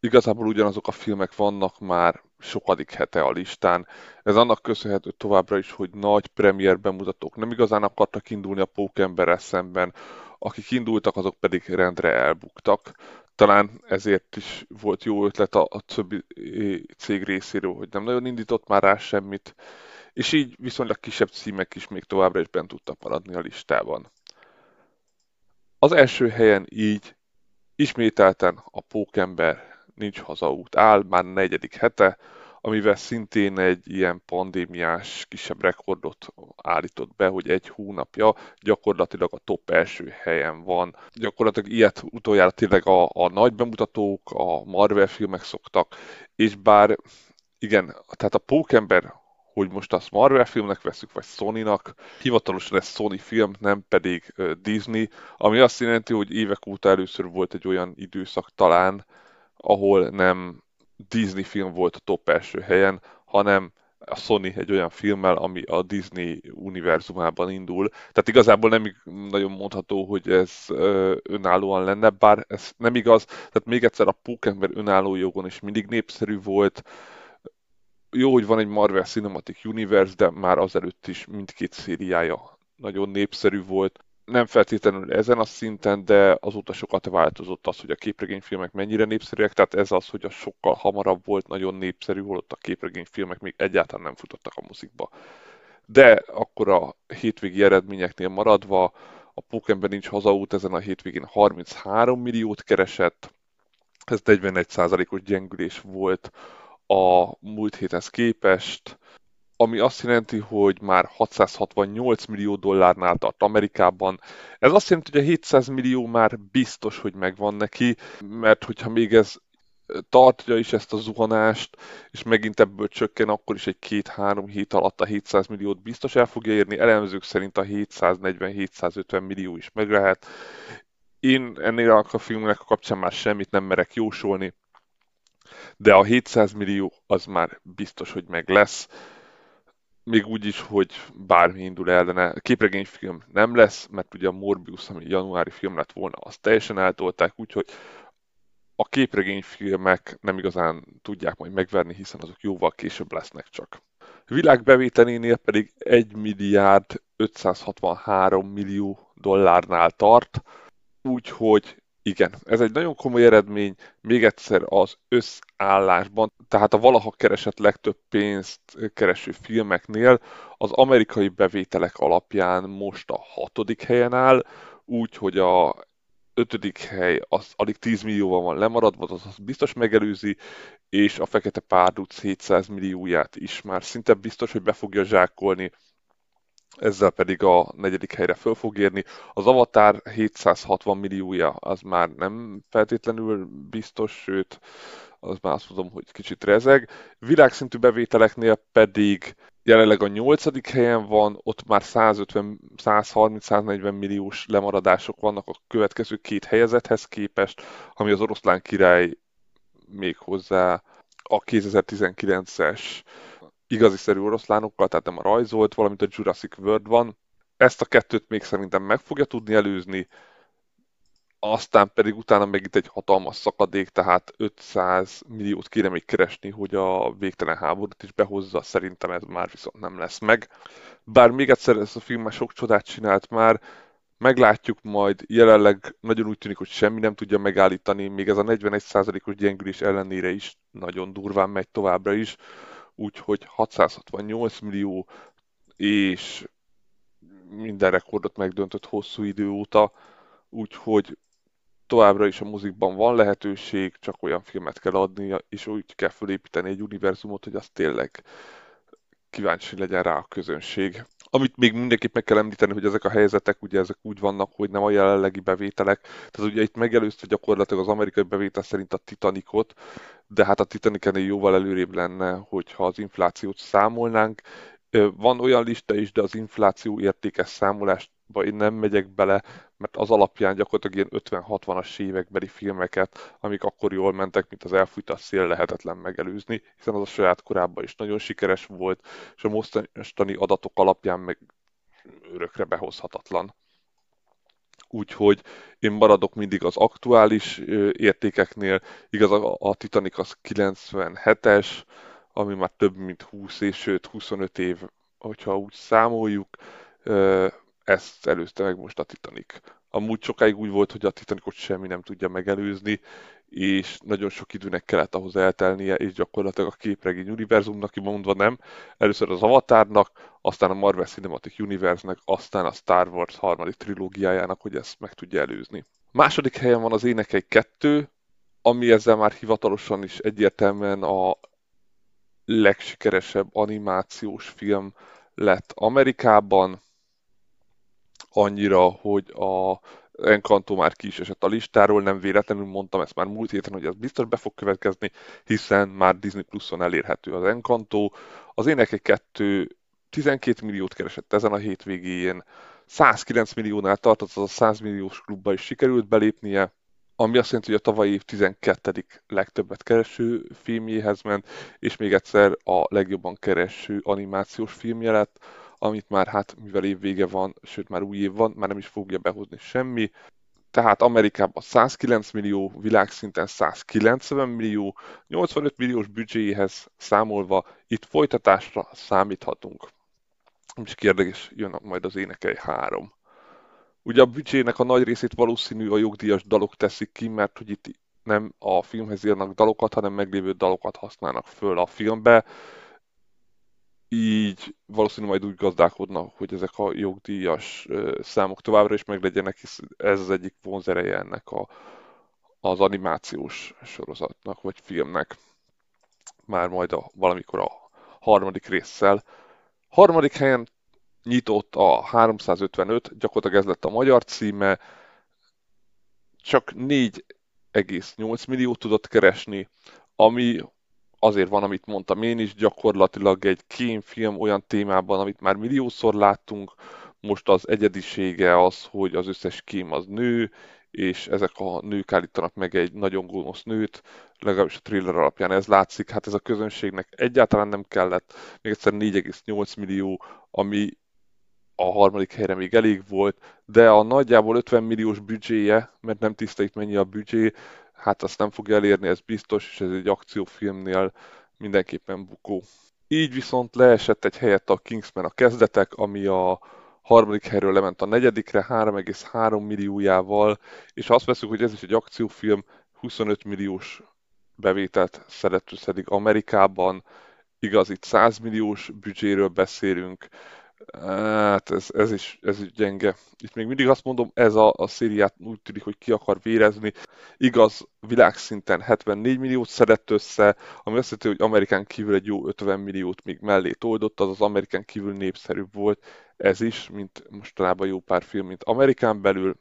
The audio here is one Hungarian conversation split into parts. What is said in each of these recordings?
igazából ugyanazok a filmek vannak már sokadik hete a listán. Ez annak köszönhető továbbra is, hogy nagy premier bemutatók nem igazán akartak indulni a pókemberrel szemben, akik indultak, azok pedig rendre elbuktak. Talán ezért is volt jó ötlet a, a többi cég részéről, hogy nem nagyon indított már rá semmit, és így viszonylag kisebb címek is még továbbra is bent tudtak maradni a listában. Az első helyen így ismételten a pókember nincs hazaút áll, már negyedik hete, amivel szintén egy ilyen pandémiás kisebb rekordot állított be, hogy egy hónapja gyakorlatilag a top első helyen van. Gyakorlatilag ilyet utoljára tényleg a, a nagy bemutatók, a Marvel filmek szoktak, és bár igen, tehát a Pókember hogy most azt Marvel filmnek veszük, vagy Sony-nak. Hivatalosan ez Sony film, nem pedig Disney, ami azt jelenti, hogy évek óta először volt egy olyan időszak talán, ahol nem Disney film volt a top első helyen, hanem a Sony egy olyan filmmel, ami a Disney univerzumában indul. Tehát igazából nem nagyon mondható, hogy ez önállóan lenne, bár ez nem igaz. Tehát még egyszer a Pókember önálló jogon is mindig népszerű volt. Jó, hogy van egy Marvel Cinematic Universe, de már azelőtt is mindkét szériája nagyon népszerű volt nem feltétlenül ezen a szinten, de azóta sokat változott az, hogy a képregényfilmek mennyire népszerűek, tehát ez az, hogy a sokkal hamarabb volt, nagyon népszerű, holott a képregényfilmek még egyáltalán nem futottak a muzikba. De akkor a hétvégi eredményeknél maradva, a Pókember nincs hazaút ezen a hétvégén 33 milliót keresett, ez 41%-os gyengülés volt a múlt héthez képest, ami azt jelenti, hogy már 668 millió dollárnál tart Amerikában. Ez azt jelenti, hogy a 700 millió már biztos, hogy megvan neki, mert hogyha még ez tartja is ezt a zuhanást, és megint ebből csökken, akkor is egy két-három hét alatt a 700 milliót biztos el fogja érni. Elemzők szerint a 740-750 millió is meg lehet. Én ennél a filmnek a kapcsán már semmit nem merek jósolni, de a 700 millió az már biztos, hogy meg lesz még úgy is, hogy bármi indul ellene. A képregényfilm nem lesz, mert ugye a Morbius, ami januári film lett volna, azt teljesen eltolták, úgyhogy a képregényfilmek nem igazán tudják majd megverni, hiszen azok jóval később lesznek csak. Világbevételénél pedig 1 milliárd 563 millió dollárnál tart, úgyhogy igen, ez egy nagyon komoly eredmény, még egyszer az összállásban, tehát a valaha keresett legtöbb pénzt kereső filmeknél az amerikai bevételek alapján most a hatodik helyen áll, úgyhogy a ötödik hely az alig 10 millióval van lemaradva, az, az biztos megelőzi, és a Fekete Párduc 700 millióját is már szinte biztos, hogy be fogja zsákolni ezzel pedig a negyedik helyre föl fog érni. Az Avatar 760 milliója az már nem feltétlenül biztos, sőt, az már azt mondom, hogy kicsit rezeg. Világszintű bevételeknél pedig jelenleg a nyolcadik helyen van, ott már 150-130-140 milliós lemaradások vannak a következő két helyezethez képest, ami az oroszlán király még hozzá a 2019-es igazi szerű oroszlánokkal, tehát nem a rajzolt, valamint a Jurassic World van. Ezt a kettőt még szerintem meg fogja tudni előzni, aztán pedig utána meg itt egy hatalmas szakadék, tehát 500 milliót kéne még keresni, hogy a végtelen háborút is behozza, szerintem ez már viszont nem lesz meg. Bár még egyszer ez a film már sok csodát csinált már, meglátjuk majd, jelenleg nagyon úgy tűnik, hogy semmi nem tudja megállítani, még ez a 41%-os gyengülés ellenére is nagyon durván megy továbbra is úgyhogy 668 millió és minden rekordot megdöntött hosszú idő óta, úgyhogy továbbra is a mozikban van lehetőség, csak olyan filmet kell adni, és úgy kell felépíteni egy univerzumot, hogy az tényleg kíváncsi legyen rá a közönség. Amit még mindenképp meg kell említeni, hogy ezek a helyzetek ugye ezek úgy vannak, hogy nem a jelenlegi bevételek. Tehát ugye itt megelőzte gyakorlatilag az amerikai bevétel szerint a Titanicot, de hát a Titanic ennél jóval előrébb lenne, hogyha az inflációt számolnánk. Van olyan lista is, de az infláció értékes számolásba én nem megyek bele, mert az alapján gyakorlatilag ilyen 50-60-as évekbeli filmeket, amik akkor jól mentek, mint az elfújt a szél lehetetlen megelőzni, hiszen az a saját korában is nagyon sikeres volt, és a mostani adatok alapján meg örökre behozhatatlan. Úgyhogy én maradok mindig az aktuális értékeknél, igaz a Titanic az 97-es, ami már több mint 20 és sőt 25 év, hogyha úgy számoljuk, ezt előzte meg most a Titanic. Amúgy sokáig úgy volt, hogy a Titanicot semmi nem tudja megelőzni, és nagyon sok időnek kellett ahhoz eltelnie, és gyakorlatilag a képregény univerzumnak mondva nem. Először az Avatarnak, aztán a Marvel Cinematic Universe-nek, aztán a Star Wars harmadik trilógiájának, hogy ezt meg tudja előzni. Második helyen van az Énekei 2, ami ezzel már hivatalosan is egyértelműen a legsikeresebb animációs film lett Amerikában, annyira, hogy a Encanto már ki is esett a listáról, nem véletlenül mondtam ezt már múlt héten, hogy ez biztos be fog következni, hiszen már Disney Plus-on elérhető az Encanto. Az Énekek 2 12 milliót keresett ezen a hétvégén, 109 milliónál tartott, az a 100 milliós klubba is sikerült belépnie, ami azt jelenti, hogy a tavalyi év 12. legtöbbet kereső filmjéhez ment, és még egyszer a legjobban kereső animációs filmje lett amit már hát, mivel évvége van, sőt már új év van, már nem is fogja behozni semmi. Tehát Amerikában 109 millió, világszinten 190 millió, 85 milliós büdzséjéhez számolva itt folytatásra számíthatunk. És kérdés, jön majd az énekei 3. Ugye a büdzsének a nagy részét valószínű a jogdíjas dalok teszik ki, mert hogy itt nem a filmhez írnak dalokat, hanem meglévő dalokat használnak föl a filmbe, így valószínűleg majd úgy gazdálkodnak, hogy ezek a jogdíjas számok továbbra is meglegyenek, hisz ez az egyik vonzereje ennek a, az animációs sorozatnak, vagy filmnek. Már majd a, valamikor a harmadik résszel. Harmadik helyen nyitott a 355, gyakorlatilag ez lett a magyar címe, csak 4,8 milliót tudott keresni, ami azért van, amit mondtam én is, gyakorlatilag egy kémfilm olyan témában, amit már milliószor láttunk, most az egyedisége az, hogy az összes kém az nő, és ezek a nők állítanak meg egy nagyon gonosz nőt, legalábbis a thriller alapján ez látszik, hát ez a közönségnek egyáltalán nem kellett, még egyszer 4,8 millió, ami a harmadik helyre még elég volt, de a nagyjából 50 milliós büdzséje, mert nem tiszta itt mennyi a büdzsé, hát azt nem fog elérni, ez biztos, és ez egy akciófilmnél mindenképpen bukó. Így viszont leesett egy helyett a Kingsman a kezdetek, ami a harmadik helyről lement a negyedikre 3,3 milliójával, és azt veszük, hogy ez is egy akciófilm, 25 milliós bevételt szedett összedig Amerikában, igaz, itt 100 milliós büdzséről beszélünk, Hát ez, ez, is, ez is gyenge. Itt még mindig azt mondom, ez a, a szériát úgy tűnik, hogy ki akar vérezni. Igaz, világszinten 74 milliót szedett össze, ami azt jelenti, hogy Amerikán kívül egy jó 50 milliót még mellé toldott, az az Amerikán kívül népszerűbb volt. Ez is, mint mostanában jó pár film, mint Amerikán belül.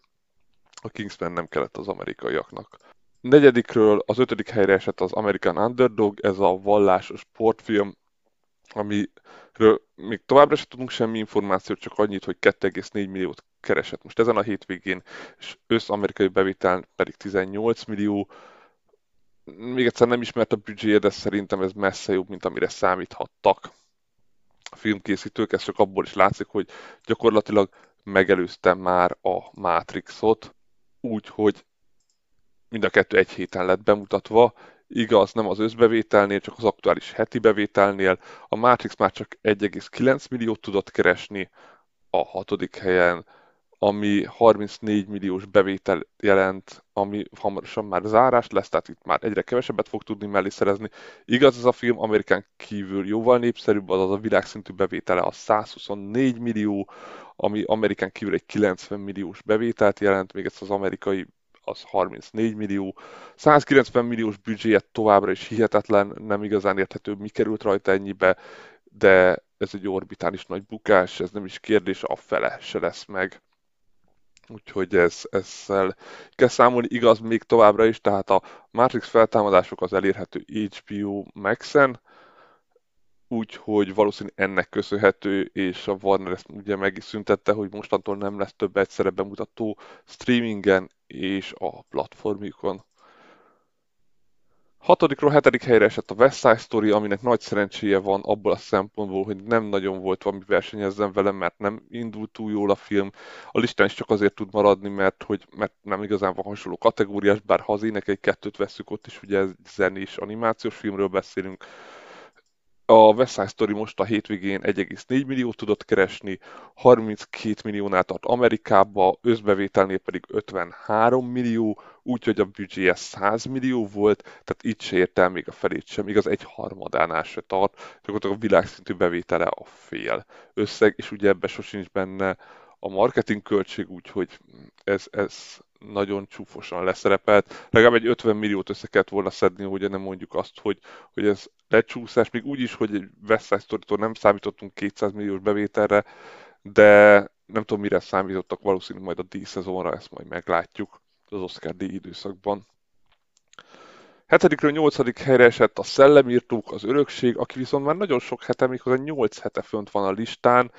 A Kingsman nem kellett az amerikaiaknak. Negyedikről az ötödik helyre esett az American Underdog, ez a vallásos sportfilm, amiről még továbbra sem tudunk semmi információt, csak annyit, hogy 2,4 milliót keresett most ezen a hétvégén, és össz-amerikai bevétel pedig 18 millió. Még egyszer nem ismert a büdzséje, de szerintem ez messze jobb, mint amire számíthattak a filmkészítők. Ez csak abból is látszik, hogy gyakorlatilag megelőzte már a Matrixot, úgy, hogy mind a kettő egy héten lett bemutatva, Igaz, nem az összbevételnél, csak az aktuális heti bevételnél. A Matrix már csak 1,9 milliót tudott keresni, a hatodik helyen ami 34 milliós bevétel jelent, ami hamarosan már zárás lesz, tehát itt már egyre kevesebbet fog tudni mellé szerezni. Igaz, ez a film Amerikán kívül jóval népszerűbb, azaz a világszintű bevétele a 124 millió, ami Amerikán kívül egy 90 milliós bevételt jelent, még ez az amerikai az 34 millió. 190 milliós büdzséje továbbra is hihetetlen, nem igazán érthető, mi került rajta ennyibe, de ez egy orbitális nagy bukás, ez nem is kérdés, a fele se lesz meg. Úgyhogy ez, ezzel kell számolni, igaz még továbbra is, tehát a Matrix feltámadások az elérhető HBO Max-en, úgyhogy valószínűleg ennek köszönhető, és a Warner ezt ugye meg is szüntette, hogy mostantól nem lesz több egyszerre bemutató streamingen és a platformjukon. Hatodikról hetedik helyre esett a West Side Story, aminek nagy szerencséje van abból a szempontból, hogy nem nagyon volt valami versenyezzen velem, mert nem indult túl jól a film. A listán is csak azért tud maradni, mert, hogy, mert nem igazán van hasonló kategóriás, bár ha az énekei kettőt veszük, ott is ugye zenés animációs filmről beszélünk, a West Side Story most a hétvégén 1,4 milliót tudott keresni, 32 milliónál tart Amerikába, összbevételnél pedig 53 millió, úgyhogy a büdzséje 100 millió volt, tehát itt se ért el még a felét sem, igaz egy harmadánál se tart, csak a világszintű bevétele a fél összeg, és ugye ebbe sosincs benne a marketing költség, úgyhogy ez, ez nagyon csúfosan leszerepelt. Legalább egy 50 milliót össze kellett volna szedni, hogy nem mondjuk azt, hogy, hogy ez lecsúszás, még úgy is, hogy egy West Side nem számítottunk 200 milliós bevételre, de nem tudom, mire számítottak, valószínűleg majd a díjszezonra, ezt majd meglátjuk az Oscar díj időszakban. 7. 8. helyre esett a Szellemírtók, az Örökség, aki viszont már nagyon sok hete, a 8 hete fönt van a listán,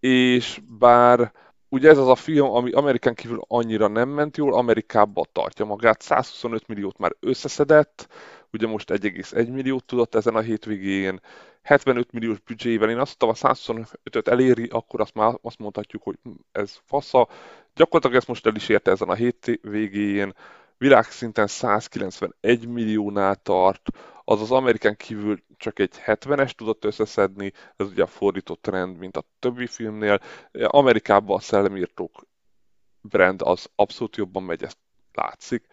és bár ugye ez az a film, ami Amerikán kívül annyira nem ment jól, Amerikába tartja magát, 125 milliót már összeszedett, ugye most 1,1 milliót tudott ezen a hétvégén, 75 milliós büdzsével, én azt mondtam, a 125-öt eléri, akkor azt már azt mondhatjuk, hogy ez fasza. Gyakorlatilag ezt most el is érte ezen a hétvégén, világszinten 191 milliónál tart, az az Amerikán kívül csak egy 70-es tudott összeszedni, ez ugye a fordított trend, mint a többi filmnél. Amerikában a szellemírtók brand az abszolút jobban megy, ezt látszik.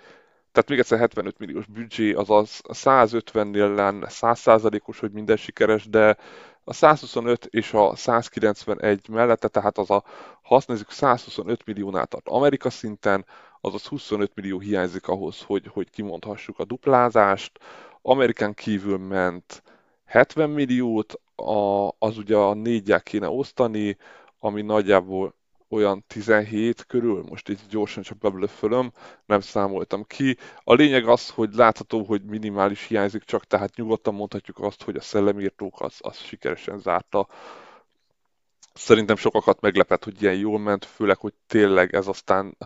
Tehát még egyszer 75 milliós büdzsé, azaz 150-nél lenne 100%-os, hogy minden sikeres, de a 125 és a 191 mellette, tehát az a, ha azt nézzük, 125 milliónál tart Amerika szinten, azaz 25 millió hiányzik ahhoz, hogy, hogy kimondhassuk a duplázást. Amerikán kívül ment 70 milliót, a, az ugye a négyel kéne osztani, ami nagyjából olyan 17 körül, most így gyorsan csak beblöfölöm, nem számoltam ki. A lényeg az, hogy látható, hogy minimális hiányzik csak, tehát nyugodtan mondhatjuk azt, hogy a szellemírtók az, az sikeresen zárta. Szerintem sokakat meglepett, hogy ilyen jól ment, főleg, hogy tényleg ez aztán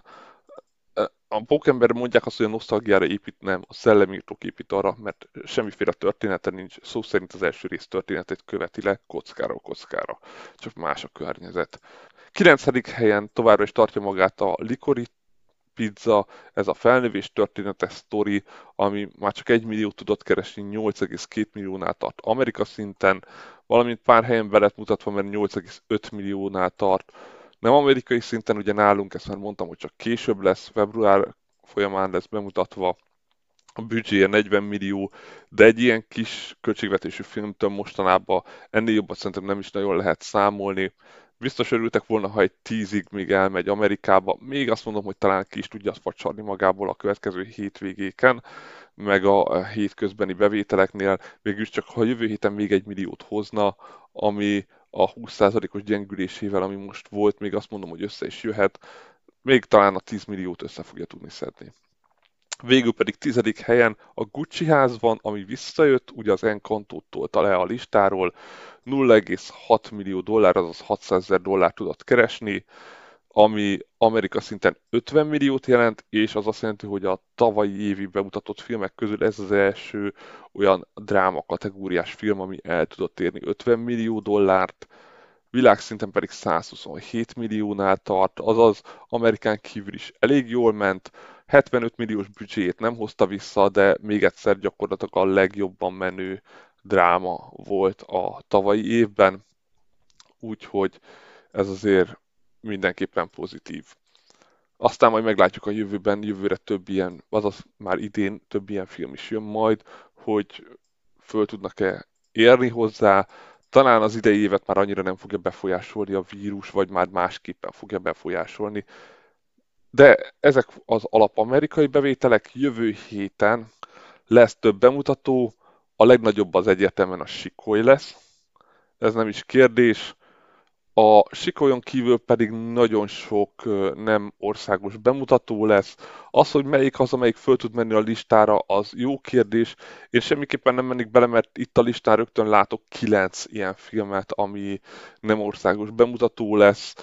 a pókember mondják azt, hogy a nosztalgiára épít, nem, a szellemírtók épít arra, mert semmiféle története nincs, szó szerint az első rész történetét követi le kockára kockára, csak más a környezet. 9. helyen továbbra is tartja magát a Likori pizza, ez a felnövés története sztori, ami már csak 1 millió tudott keresni, 8,2 milliónál tart Amerika szinten, valamint pár helyen be lett mutatva, mert 8,5 milliónál tart nem amerikai szinten, ugye nálunk, ezt már mondtam, hogy csak később lesz, február folyamán lesz bemutatva, a büdzséje 40 millió, de egy ilyen kis költségvetésű filmtől mostanában ennél jobban szerintem nem is nagyon lehet számolni. Biztos örültek volna, ha egy tízig még elmegy Amerikába. Még azt mondom, hogy talán ki is tudja azt facsarni magából a következő hétvégéken, meg a hétközbeni bevételeknél. Végülis csak ha jövő héten még egy milliót hozna, ami a 20%-os gyengülésével, ami most volt, még azt mondom, hogy össze is jöhet, még talán a 10 milliót össze fogja tudni szedni. Végül pedig tizedik helyen a Gucci ház van, ami visszajött, ugye az Encantót tolta le a listáról, 0,6 millió dollár, azaz 600 ezer dollár tudott keresni, ami Amerika szinten 50 milliót jelent, és az azt jelenti, hogy a tavalyi évi bemutatott filmek közül ez az első olyan dráma kategóriás film, ami el tudott érni 50 millió dollárt, világszinten pedig 127 milliónál tart, azaz Amerikán kívül is elég jól ment, 75 milliós büdzséjét nem hozta vissza, de még egyszer gyakorlatilag a legjobban menő dráma volt a tavalyi évben, úgyhogy ez azért mindenképpen pozitív. Aztán majd meglátjuk a jövőben, jövőre több ilyen, azaz már idén több ilyen film is jön majd, hogy föl tudnak-e érni hozzá. Talán az idei évet már annyira nem fogja befolyásolni a vírus, vagy már másképpen fogja befolyásolni. De ezek az alap-amerikai bevételek jövő héten lesz több bemutató, a legnagyobb az egyértelműen a Sikoly lesz, ez nem is kérdés. A Sikolyon kívül pedig nagyon sok nem országos bemutató lesz. Az, hogy melyik az, amelyik föl tud menni a listára, az jó kérdés. Én semmiképpen nem mennék bele, mert itt a listán rögtön látok kilenc ilyen filmet, ami nem országos bemutató lesz.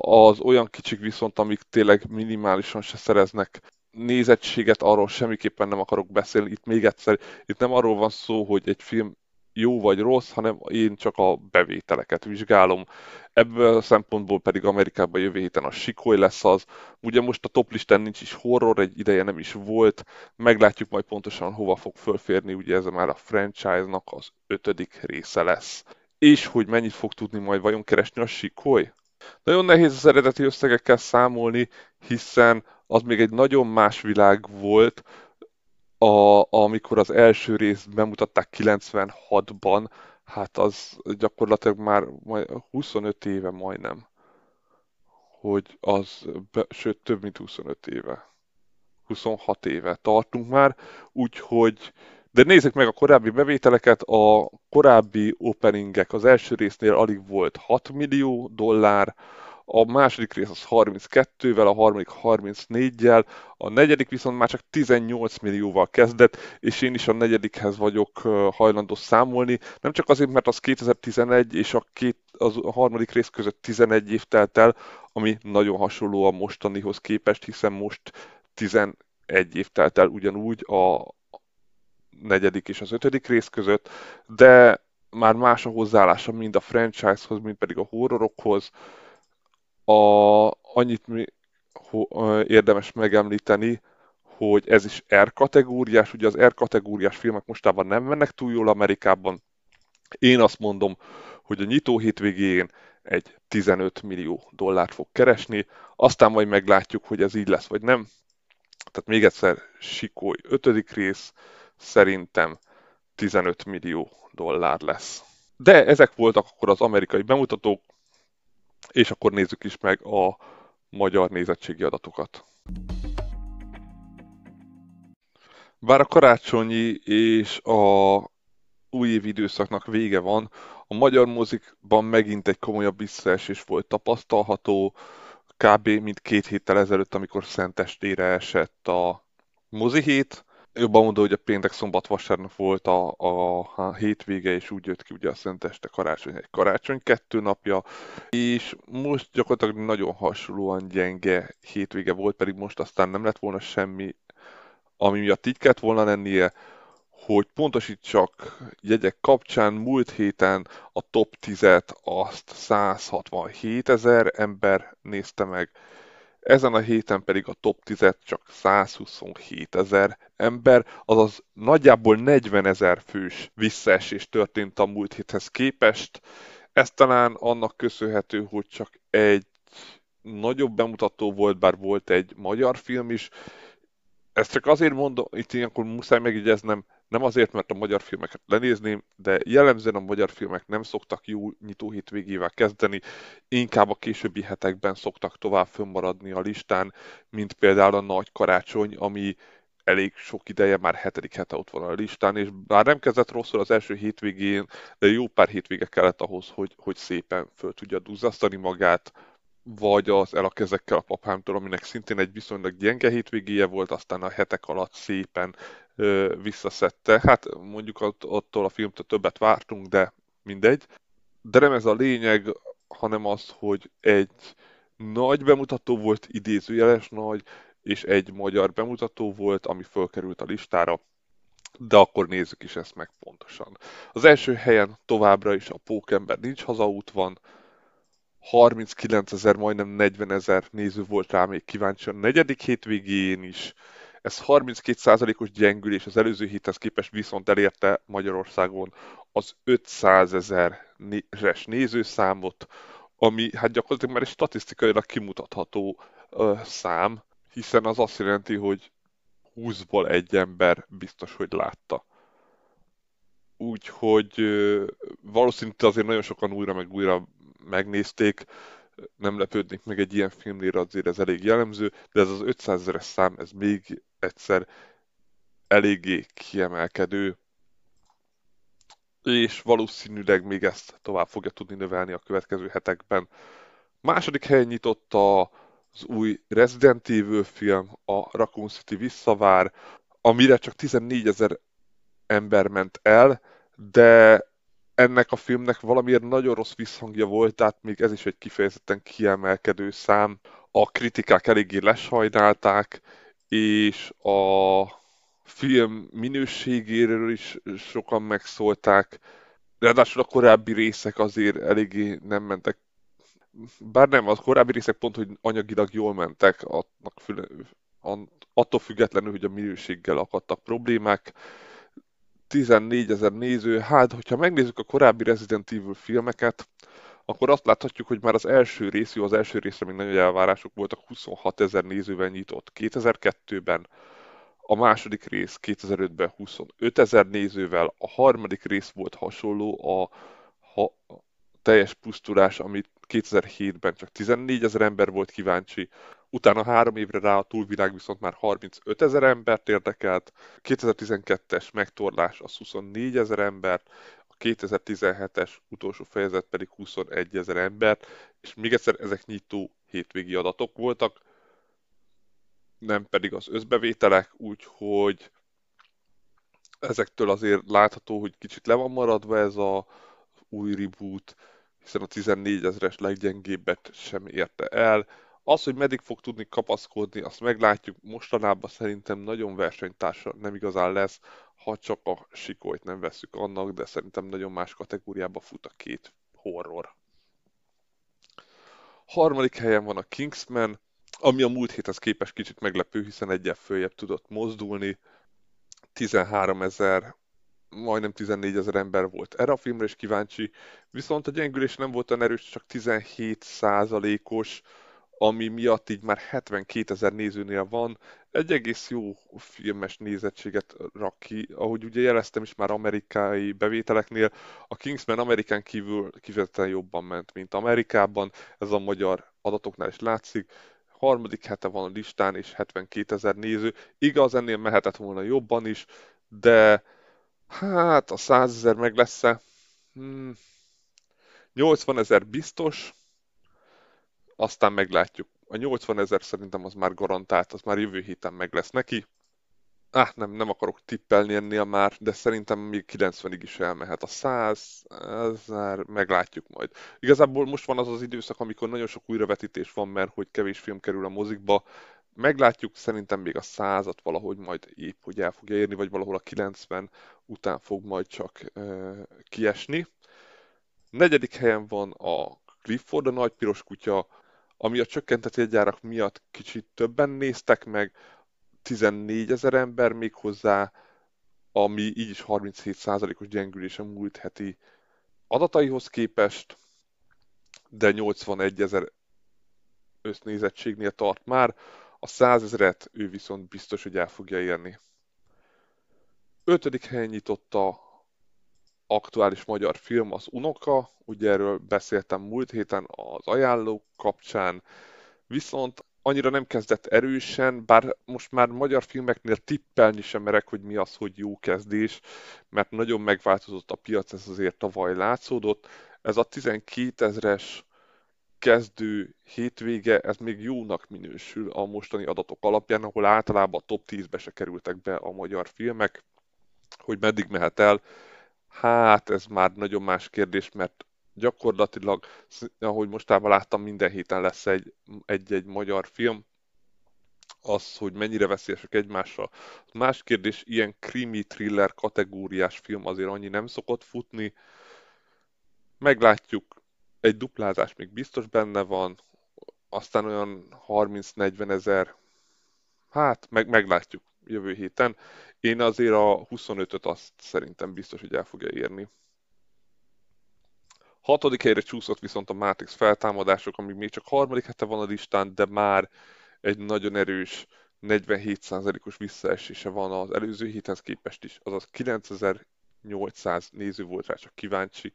Az olyan kicsik viszont, amik tényleg minimálisan se szereznek nézettséget, arról semmiképpen nem akarok beszélni. Itt még egyszer, itt nem arról van szó, hogy egy film jó vagy rossz, hanem én csak a bevételeket vizsgálom. Ebből a szempontból pedig Amerikában jövő héten a Sikoly lesz az. Ugye most a top listán nincs is horror, egy ideje nem is volt. Meglátjuk majd pontosan hova fog fölférni, ugye ez már a franchise-nak az ötödik része lesz. És hogy mennyit fog tudni majd vajon keresni a Sikoly? Nagyon nehéz az eredeti összegekkel számolni, hiszen az még egy nagyon más világ volt, a, amikor az első részt bemutatták 96-ban, hát az gyakorlatilag már 25 éve majdnem, hogy az, be, sőt több mint 25 éve. 26 éve tartunk már, úgyhogy de nézzük meg a korábbi bevételeket, a korábbi openingek az első résznél alig volt 6 millió dollár, a második rész az 32-vel, a harmadik 34-jel, a negyedik viszont már csak 18 millióval kezdett, és én is a negyedikhez vagyok hajlandó számolni, nem csak azért, mert az 2011 és a, két, az a harmadik rész között 11 év telt el, ami nagyon hasonló a mostanihoz képest, hiszen most 11 év telt el ugyanúgy a negyedik és az ötödik rész között, de már más a hozzáállása mind a franchise-hoz, mind pedig a horrorokhoz, a, annyit mi, ho, érdemes megemlíteni, hogy ez is R kategóriás, ugye az R kategóriás filmek mostában nem mennek túl jól Amerikában. Én azt mondom, hogy a nyitó hétvégén egy 15 millió dollárt fog keresni, aztán majd meglátjuk, hogy ez így lesz, vagy nem. Tehát még egyszer, Sikoly 5. rész, szerintem 15 millió dollár lesz. De ezek voltak akkor az amerikai bemutatók, és akkor nézzük is meg a magyar nézettségi adatokat. Bár a karácsonyi és a újévi időszaknak vége van, a magyar mozikban megint egy komolyabb visszaesés volt tapasztalható, kb. mint két héttel ezelőtt, amikor Szentestére esett a mozihét, jobban mondom, hogy a péntek, szombat, vasárnap volt a, a, a hétvége, és úgy jött ki ugye a Szenteste karácsony, egy karácsony kettő napja, és most gyakorlatilag nagyon hasonlóan gyenge hétvége volt, pedig most aztán nem lett volna semmi, ami miatt így kellett volna lennie, hogy pontosítsak jegyek kapcsán múlt héten a top 10-et azt 167 ezer ember nézte meg, ezen a héten pedig a top 10 csak 127 ezer ember, azaz nagyjából 40 ezer fős visszaesés történt a múlt héthez képest. Ez talán annak köszönhető, hogy csak egy nagyobb bemutató volt, bár volt egy magyar film is. Ezt csak azért mondom, itt ilyenkor muszáj megjegyeznem, nem azért, mert a magyar filmeket lenézném, de jellemzően a magyar filmek nem szoktak jó nyitó hétvégével kezdeni, inkább a későbbi hetekben szoktak tovább fönnmaradni a listán, mint például a Nagy Karácsony, ami elég sok ideje, már hetedik hete ott van a listán, és bár nem kezdett rosszul az első hétvégén, de jó pár hétvége kellett ahhoz, hogy, hogy szépen föl tudja duzzasztani magát, vagy az El a kezekkel a papámtól, aminek szintén egy viszonylag gyenge hétvégéje volt, aztán a hetek alatt szépen visszaszedte. Hát mondjuk attól a filmtől többet vártunk, de mindegy. De nem ez a lényeg, hanem az, hogy egy nagy bemutató volt, idézőjeles nagy, és egy magyar bemutató volt, ami fölkerült a listára, de akkor nézzük is ezt meg pontosan. Az első helyen továbbra is a Pókember nincs hazaút van, 39 ezer, majdnem 40 ezer néző volt rá még kíváncsi a negyedik hétvégén is. Ez 32%-os gyengülés az előző héthez képest viszont elérte Magyarországon az 500 ezeres nézőszámot, ami hát gyakorlatilag már egy statisztikailag kimutatható ö, szám, hiszen az azt jelenti, hogy 20-ból egy ember biztos, hogy látta. Úgyhogy valószínűleg azért nagyon sokan újra meg újra megnézték, nem lepődnék meg egy ilyen filmnél, azért ez elég jellemző, de ez az 500 ezeres szám, ez még egyszer eléggé kiemelkedő, és valószínűleg még ezt tovább fogja tudni növelni a következő hetekben. Második helyen nyitott az új Resident Evil film, a Raccoon City visszavár, amire csak 14 ezer ember ment el, de ennek a filmnek valamiért nagyon rossz visszhangja volt, tehát még ez is egy kifejezetten kiemelkedő szám. A kritikák eléggé lesajnálták, és a film minőségéről is sokan megszólták. Ráadásul a korábbi részek azért eléggé nem mentek. Bár nem, az korábbi részek pont, hogy anyagilag jól mentek, attól függetlenül, hogy a minőséggel akadtak problémák. 14 ezer néző, hát hogyha megnézzük a korábbi Resident Evil filmeket, akkor azt láthatjuk, hogy már az első rész, jó, az első részre még nagyon elvárások voltak, 26 ezer nézővel nyitott 2002-ben, a második rész 2005-ben 25 ezer nézővel, a harmadik rész volt hasonló, a, a teljes pusztulás, amit 2007-ben csak 14 ezer ember volt kíváncsi, utána három évre rá a túlvilág viszont már 35 ezer embert érdekelt, 2012-es megtorlás az 24 ezer embert, a 2017-es utolsó fejezet pedig 21 ezer embert, és még egyszer ezek nyitó hétvégi adatok voltak, nem pedig az összbevételek, úgyhogy ezektől azért látható, hogy kicsit le van maradva ez a új reboot, hiszen a 14 ezeres leggyengébbet sem érte el. Az, hogy meddig fog tudni kapaszkodni, azt meglátjuk. Mostanában szerintem nagyon versenytársa nem igazán lesz, ha csak a sikolyt nem veszük annak, de szerintem nagyon más kategóriába fut a két horror. Harmadik helyen van a Kingsman, ami a múlt héthez képest kicsit meglepő, hiszen egyel följebb tudott mozdulni. 13 ezer, majdnem 14 ezer ember volt erre a filmre is kíváncsi, viszont a gyengülés nem volt olyan erős, csak 17 százalékos, ami miatt így már 72 ezer nézőnél van. Egy egész jó filmes nézettséget rak ki, ahogy ugye jeleztem is már amerikai bevételeknél, a Kingsman Amerikán kívül kifejezetten jobban ment, mint Amerikában, ez a magyar adatoknál is látszik harmadik hete van a listán, és 72 ezer néző. Igaz, ennél mehetett volna jobban is, de hát a 100 ezer meg lesz-e? Hmm, 80 ezer biztos, aztán meglátjuk. A 80 ezer szerintem az már garantált, az már jövő héten meg lesz neki. Ah, nem, nem akarok tippelni ennél már, de szerintem még 90-ig is elmehet. A 100, ez már meglátjuk majd. Igazából most van az az időszak, amikor nagyon sok újravetítés van, mert hogy kevés film kerül a mozikba. Meglátjuk, szerintem még a 100-at valahogy majd épp, hogy el fogja érni, vagy valahol a 90 után fog majd csak uh, kiesni. Negyedik helyen van a Clifford, a nagy piros kutya, ami a csökkentett jegyárak miatt kicsit többen néztek meg, 14 ezer ember még hozzá, ami így is 37%-os gyengülés a múlt heti adataihoz képest, de 81 ezer össznézettségnél tart már, a 100 ezeret ő viszont biztos, hogy el fogja érni. Ötödik helyen nyitotta aktuális magyar film az Unoka, ugye erről beszéltem múlt héten az ajánlók kapcsán, viszont annyira nem kezdett erősen, bár most már magyar filmeknél tippelni sem merek, hogy mi az, hogy jó kezdés, mert nagyon megváltozott a piac, ez azért tavaly látszódott. Ez a 12 ezres kezdő hétvége, ez még jónak minősül a mostani adatok alapján, ahol általában a top 10-be se kerültek be a magyar filmek, hogy meddig mehet el. Hát ez már nagyon más kérdés, mert gyakorlatilag, ahogy mostában láttam, minden héten lesz egy, egy-egy magyar film, az, hogy mennyire veszélyesek egymásra. Más kérdés, ilyen krimi thriller kategóriás film azért annyi nem szokott futni. Meglátjuk, egy duplázás még biztos benne van, aztán olyan 30-40 ezer, hát meg, meglátjuk jövő héten. Én azért a 25-öt azt szerintem biztos, hogy el fogja érni. Hatodik helyre csúszott viszont a Matrix feltámadások, ami még csak harmadik hete van a listán, de már egy nagyon erős 47%-os visszaesése van az előző héthez képest is, azaz 9800 néző volt rá csak kíváncsi.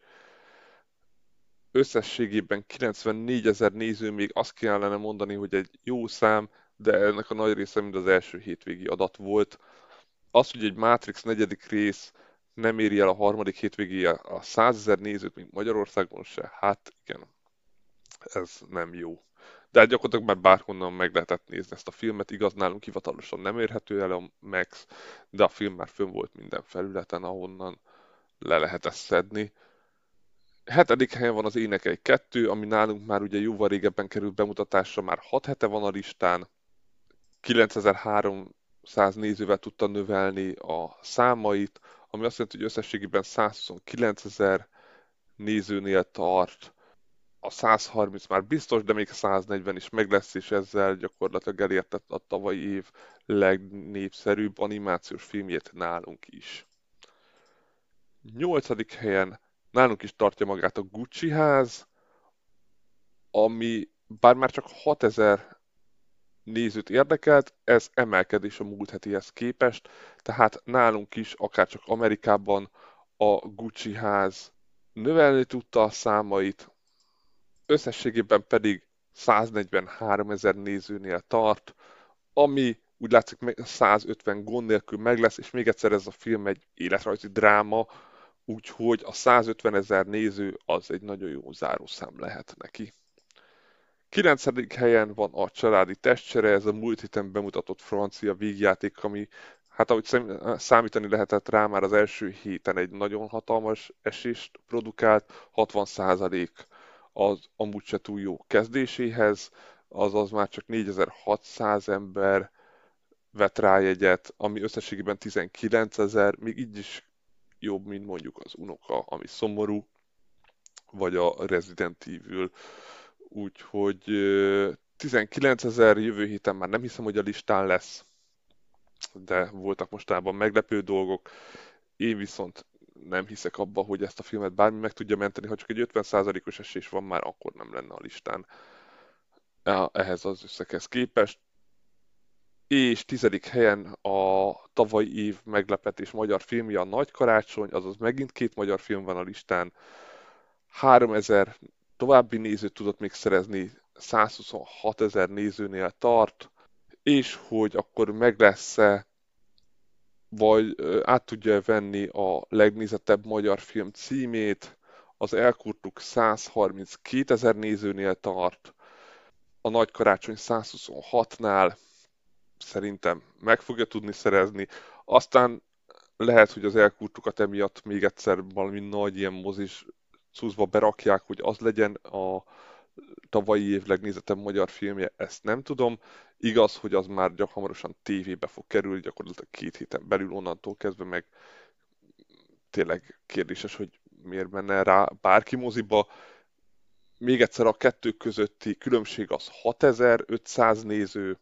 Összességében 94 ezer néző, még azt kellene mondani, hogy egy jó szám, de ennek a nagy része mind az első hétvégi adat volt. Az, hogy egy Matrix negyedik rész nem éri el a harmadik hétvégéje a 100 ezer nézőt, mint Magyarországon se, hát igen, ez nem jó. De hát gyakorlatilag már bárhonnan meg lehetett nézni ezt a filmet, igaz, nálunk hivatalosan nem érhető el a Max, de a film már fönn volt minden felületen, ahonnan le lehet ezt szedni. Hetedik helyen van az Énekei 2, ami nálunk már ugye jóval régebben került bemutatásra, már 6 hete van a listán, 9300 nézővel tudta növelni a számait, ami azt jelenti, hogy összességében 129 ezer nézőnél tart. A 130 már biztos, de még 140 is meg lesz, és ezzel gyakorlatilag elérte a tavalyi év legnépszerűbb animációs filmjét nálunk is. Nyolcadik helyen nálunk is tartja magát a Gucci ház, ami bár már csak 6000 nézőt érdekelt, ez emelkedés a múlt hetihez képest, tehát nálunk is, akár csak Amerikában a Gucci ház növelni tudta a számait, összességében pedig 143 ezer nézőnél tart, ami úgy látszik 150 gond nélkül meg lesz, és még egyszer ez a film egy életrajzi dráma, úgyhogy a 150 ezer néző az egy nagyon jó zárószám lehet neki. 9. helyen van a családi testcsere, ez a múlt héten bemutatott francia vígjáték, ami hát ahogy számítani lehetett rá már az első héten egy nagyon hatalmas esést produkált, 60% az amúgy se túl jó kezdéséhez, azaz már csak 4600 ember vett rá jegyet, ami összességében 19 ezer, még így is jobb, mint mondjuk az Unoka, ami szomorú, vagy a Resident Evil úgyhogy 19 ezer jövő héten már nem hiszem, hogy a listán lesz, de voltak mostában meglepő dolgok. Én viszont nem hiszek abba, hogy ezt a filmet bármi meg tudja menteni, ha csak egy 50%-os esés van már, akkor nem lenne a listán ehhez az összeghez képest. És tizedik helyen a tavalyi év meglepetés magyar filmje a Nagy Karácsony, azaz megint két magyar film van a listán. 3000 további nézőt tudott még szerezni, 126 ezer nézőnél tart, és hogy akkor meg lesz-e, vagy át tudja venni a legnézettebb magyar film címét, az Elkurtuk 132 ezer nézőnél tart, a Nagy Karácsony 126-nál szerintem meg fogja tudni szerezni. Aztán lehet, hogy az elkurtukat emiatt még egyszer valami nagy ilyen mozis cuccba berakják, hogy az legyen a tavalyi év legnézetebb magyar filmje, ezt nem tudom. Igaz, hogy az már gyak hamarosan tévébe fog kerülni, gyakorlatilag két héten belül onnantól kezdve meg tényleg kérdéses, hogy miért menne rá bárki moziba. Még egyszer a kettő közötti különbség az 6500 néző,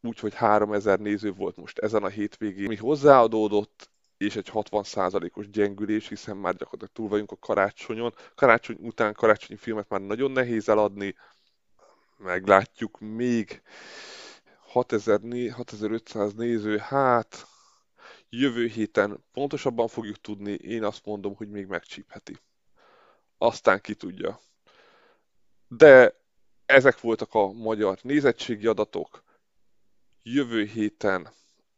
úgyhogy 3000 néző volt most ezen a hétvégén, mi hozzáadódott, és egy 60%-os gyengülés, hiszen már gyakorlatilag túl vagyunk a karácsonyon. Karácsony után karácsonyi filmet már nagyon nehéz eladni, meglátjuk még 6500 néző, hát jövő héten pontosabban fogjuk tudni, én azt mondom, hogy még megcsípheti. Aztán ki tudja. De ezek voltak a magyar nézettségi adatok. Jövő héten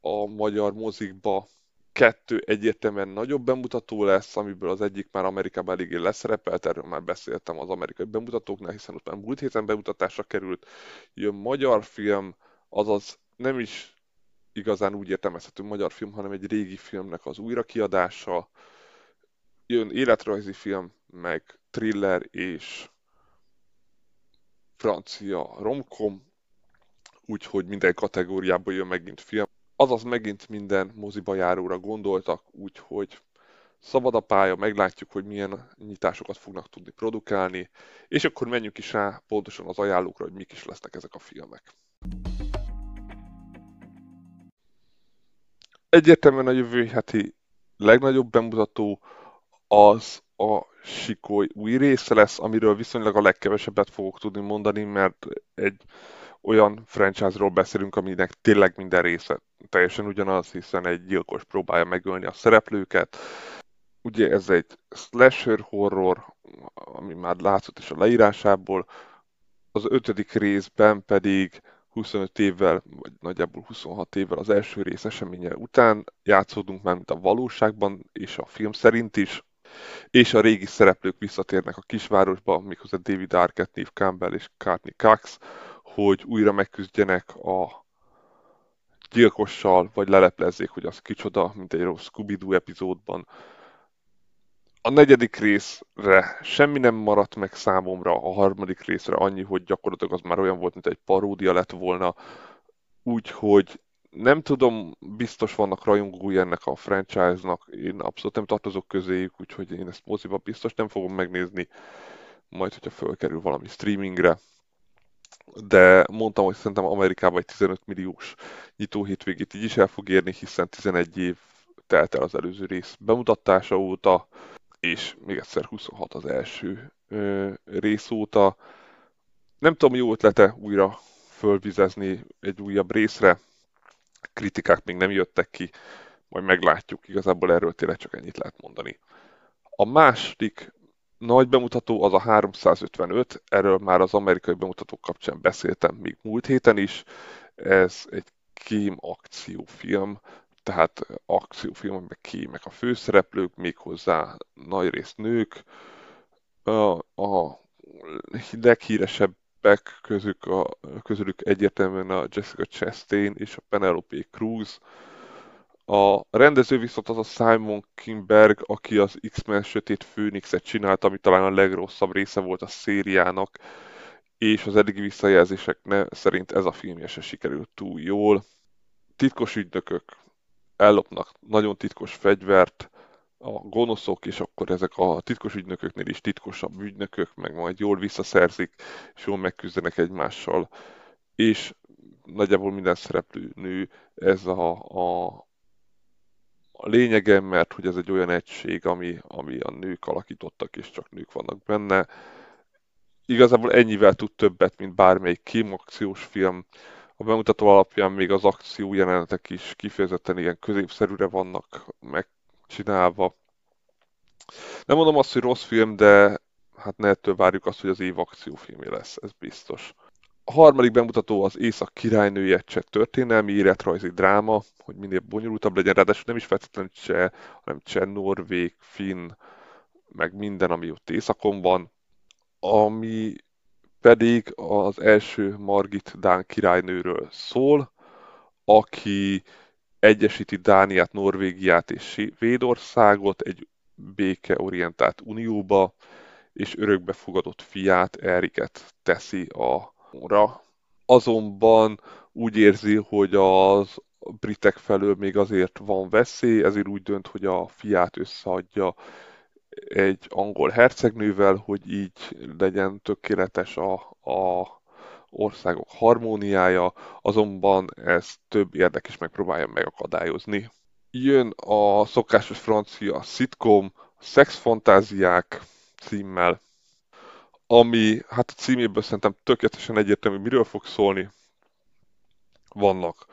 a magyar mozikba kettő egyértelműen nagyobb bemutató lesz, amiből az egyik már Amerikában eléggé leszerepelt, erről már beszéltem az amerikai bemutatóknál, hiszen ott már múlt héten bemutatásra került. Jön magyar film, azaz nem is igazán úgy értelmezhető magyar film, hanem egy régi filmnek az újrakiadása. Jön életrajzi film, meg thriller és francia romkom, úgyhogy minden kategóriából jön megint film azaz megint minden moziba járóra gondoltak, úgyhogy szabad a pálya, meglátjuk, hogy milyen nyitásokat fognak tudni produkálni, és akkor menjünk is rá pontosan az ajánlókra, hogy mik is lesznek ezek a filmek. Egyértelműen a jövő heti legnagyobb bemutató az a Sikoly új része lesz, amiről viszonylag a legkevesebbet fogok tudni mondani, mert egy olyan franchise-ról beszélünk, aminek tényleg minden része teljesen ugyanaz, hiszen egy gyilkos próbálja megölni a szereplőket. Ugye ez egy slasher horror, ami már látszott is a leírásából, az ötödik részben pedig 25 évvel, vagy nagyjából 26 évvel az első rész eseménye után játszódunk már, mint a valóságban, és a film szerint is, és a régi szereplők visszatérnek a kisvárosba, méghozzá David Arquette, Neve Campbell és Courtney Cox, hogy újra megküzdjenek a gyilkossal, vagy leleplezzék, hogy az kicsoda, mint egy rossz Scooby-Doo epizódban. A negyedik részre semmi nem maradt meg számomra, a harmadik részre annyi, hogy gyakorlatilag az már olyan volt, mint egy paródia lett volna, úgyhogy nem tudom, biztos vannak rajongói ennek a franchise-nak, én abszolút nem tartozok közéjük, úgyhogy én ezt moziba biztos nem fogom megnézni, majd hogyha fölkerül valami streamingre. De mondtam, hogy szerintem Amerikában egy 15 milliós nyitó hétvégét így is el fog érni, hiszen 11 év telt el az előző rész bemutatása óta, és még egyszer 26 az első ö, rész óta. Nem tudom, jó ötlete újra fölvizezni egy újabb részre, kritikák még nem jöttek ki, majd meglátjuk, igazából erről tényleg csak ennyit lehet mondani. A második nagy bemutató az a 355, erről már az amerikai bemutatók kapcsán beszéltem még múlt héten is. Ez egy kém akciófilm, tehát akciófilm, meg kémek a főszereplők, méghozzá nagy rész nők. A leghíresebbek közük, a, közülük egyértelműen a Jessica Chastain és a Penelope Cruz. A rendező viszont az a Simon Kimberg, aki az X-Men Sötét Főnixet csinált, ami talán a legrosszabb része volt a szériának, és az eddigi visszajelzések szerint ez a filmje se sikerült túl jól. Titkos ügynökök ellopnak nagyon titkos fegyvert, a gonoszok, és akkor ezek a titkos ügynököknél is titkosabb ügynökök, meg majd jól visszaszerzik, és jól megküzdenek egymással. És nagyjából minden szereplő nő ez a, a, a lényege, mert hogy ez egy olyan egység, ami, ami a nők alakítottak, és csak nők vannak benne. Igazából ennyivel tud többet, mint bármelyik kémakciós film, a bemutató alapján még az akció jelenetek is kifejezetten ilyen középszerűre vannak megcsinálva. Nem mondom azt, hogy rossz film, de hát ne ettől várjuk azt, hogy az év akciófilmje lesz, ez biztos. A harmadik bemutató az Észak királynője cseh történelmi életrajzi dráma, hogy minél bonyolultabb legyen, ráadásul nem is feltétlenül cseh, hanem cseh, norvég, finn, meg minden, ami ott északon van, ami pedig az első Margit Dán királynőről szól, aki egyesíti Dániát, Norvégiát és Svédországot egy békeorientált unióba, és örökbefogadott fiát, Eriket teszi a ra. Azonban úgy érzi, hogy az britek felől még azért van veszély, ezért úgy dönt, hogy a fiát összeadja egy angol hercegnővel, hogy így legyen tökéletes a, a országok harmóniája, azonban ez több érdek is megpróbálja megakadályozni. Jön a szokásos francia szitkom, Szexfantáziák címmel, ami hát a címéből szerintem tökéletesen egyértelmű, miről fog szólni. Vannak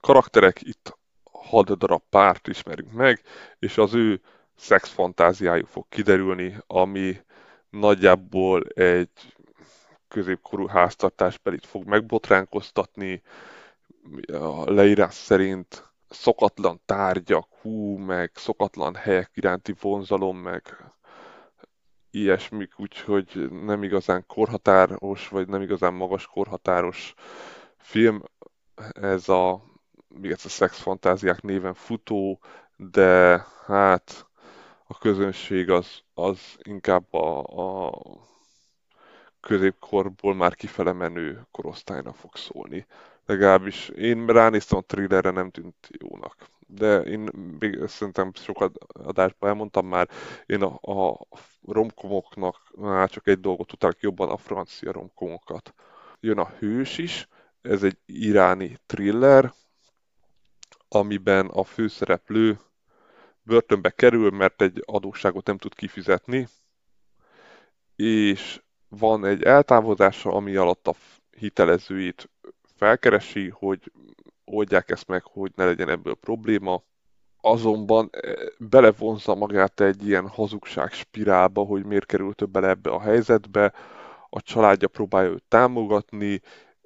karakterek, itt hat darab párt ismerünk meg, és az ő szexfantáziájuk fog kiderülni, ami nagyjából egy középkorú háztartásbelit fog megbotránkoztatni, a leírás szerint szokatlan tárgyak, hú, meg szokatlan helyek iránti vonzalom, meg ilyesmik, úgyhogy nem igazán korhatáros, vagy nem igazán magas korhatáros film. Ez a, még egyszer szexfantáziák néven futó, de hát a közönség az, az inkább a, a középkorból már kifele menő korosztálynak fog szólni. Legalábbis én ránéztem a thrillerre, nem tűnt jónak. De én még szerintem sokat adásban elmondtam már, én a, a romkomoknak már csak egy dolgot utálok jobban, a francia romkomokat. Jön a Hős is, ez egy iráni thriller, amiben a főszereplő börtönbe kerül, mert egy adósságot nem tud kifizetni, és van egy eltávozása, ami alatt a hitelezőit felkeresi, hogy oldják ezt meg, hogy ne legyen ebből probléma. Azonban eh, belevonza magát egy ilyen hazugság spirálba, hogy miért került ő bele ebbe a helyzetbe. A családja próbálja őt támogatni,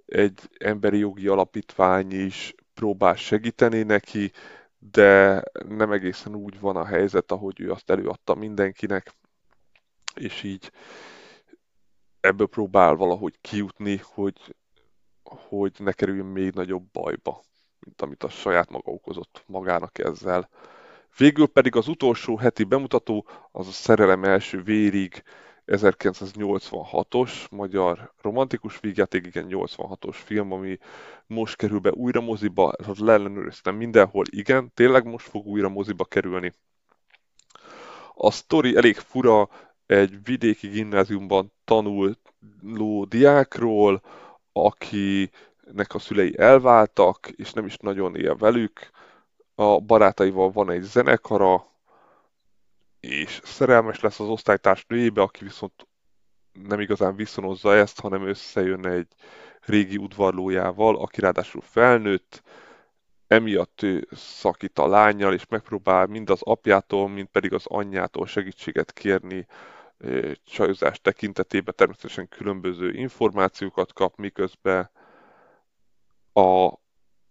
egy emberi jogi alapítvány is próbál segíteni neki, de nem egészen úgy van a helyzet, ahogy ő azt előadta mindenkinek, és így ebből próbál valahogy kijutni, hogy, hogy ne kerüljön még nagyobb bajba, mint amit a saját maga okozott magának ezzel. Végül pedig az utolsó heti bemutató, az a Szerelem első vérig 1986-os magyar romantikus vígjáték, igen 86-os film, ami most kerül be újra moziba, ezt leellenőriztem mindenhol, igen, tényleg most fog újra moziba kerülni. A sztori elég fura, egy vidéki gimnáziumban tanuló diákról, akinek a szülei elváltak, és nem is nagyon él velük. A barátaival van egy zenekara, és szerelmes lesz az osztálytárs nőjébe, aki viszont nem igazán viszonozza ezt, hanem összejön egy régi udvarlójával, aki ráadásul felnőtt, emiatt ő szakít a lányjal, és megpróbál mind az apjától, mind pedig az anyjától segítséget kérni csajozás tekintetében természetesen különböző információkat kap, miközben a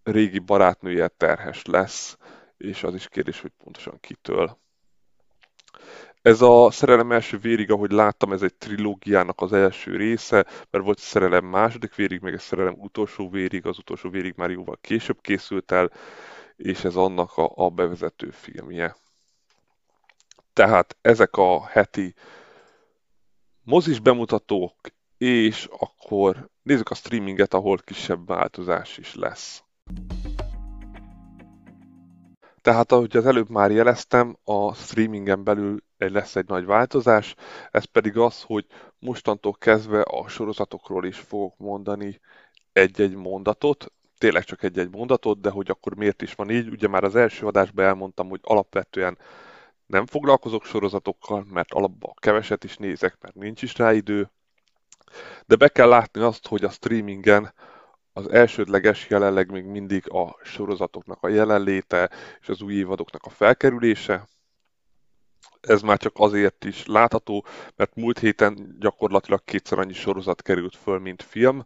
régi barátnője terhes lesz, és az is kérdés, hogy pontosan kitől. Ez a Szerelem első vérig, ahogy láttam, ez egy trilógiának az első része, mert volt Szerelem második vérig, meg egy Szerelem utolsó vérig, az utolsó vérig már jóval később készült el, és ez annak a, a bevezető filmje. Tehát ezek a heti mozis bemutatók, és akkor nézzük a streaminget, ahol kisebb változás is lesz. Tehát ahogy az előbb már jeleztem, a streamingen belül lesz egy nagy változás, ez pedig az, hogy mostantól kezdve a sorozatokról is fogok mondani egy-egy mondatot, tényleg csak egy-egy mondatot, de hogy akkor miért is van így, ugye már az első adásban elmondtam, hogy alapvetően nem foglalkozok sorozatokkal, mert alapban keveset is nézek, mert nincs is rá idő, de be kell látni azt, hogy a streamingen az elsődleges jelenleg még mindig a sorozatoknak a jelenléte és az új évadoknak a felkerülése. Ez már csak azért is látható, mert múlt héten gyakorlatilag kétszer annyi sorozat került föl, mint film,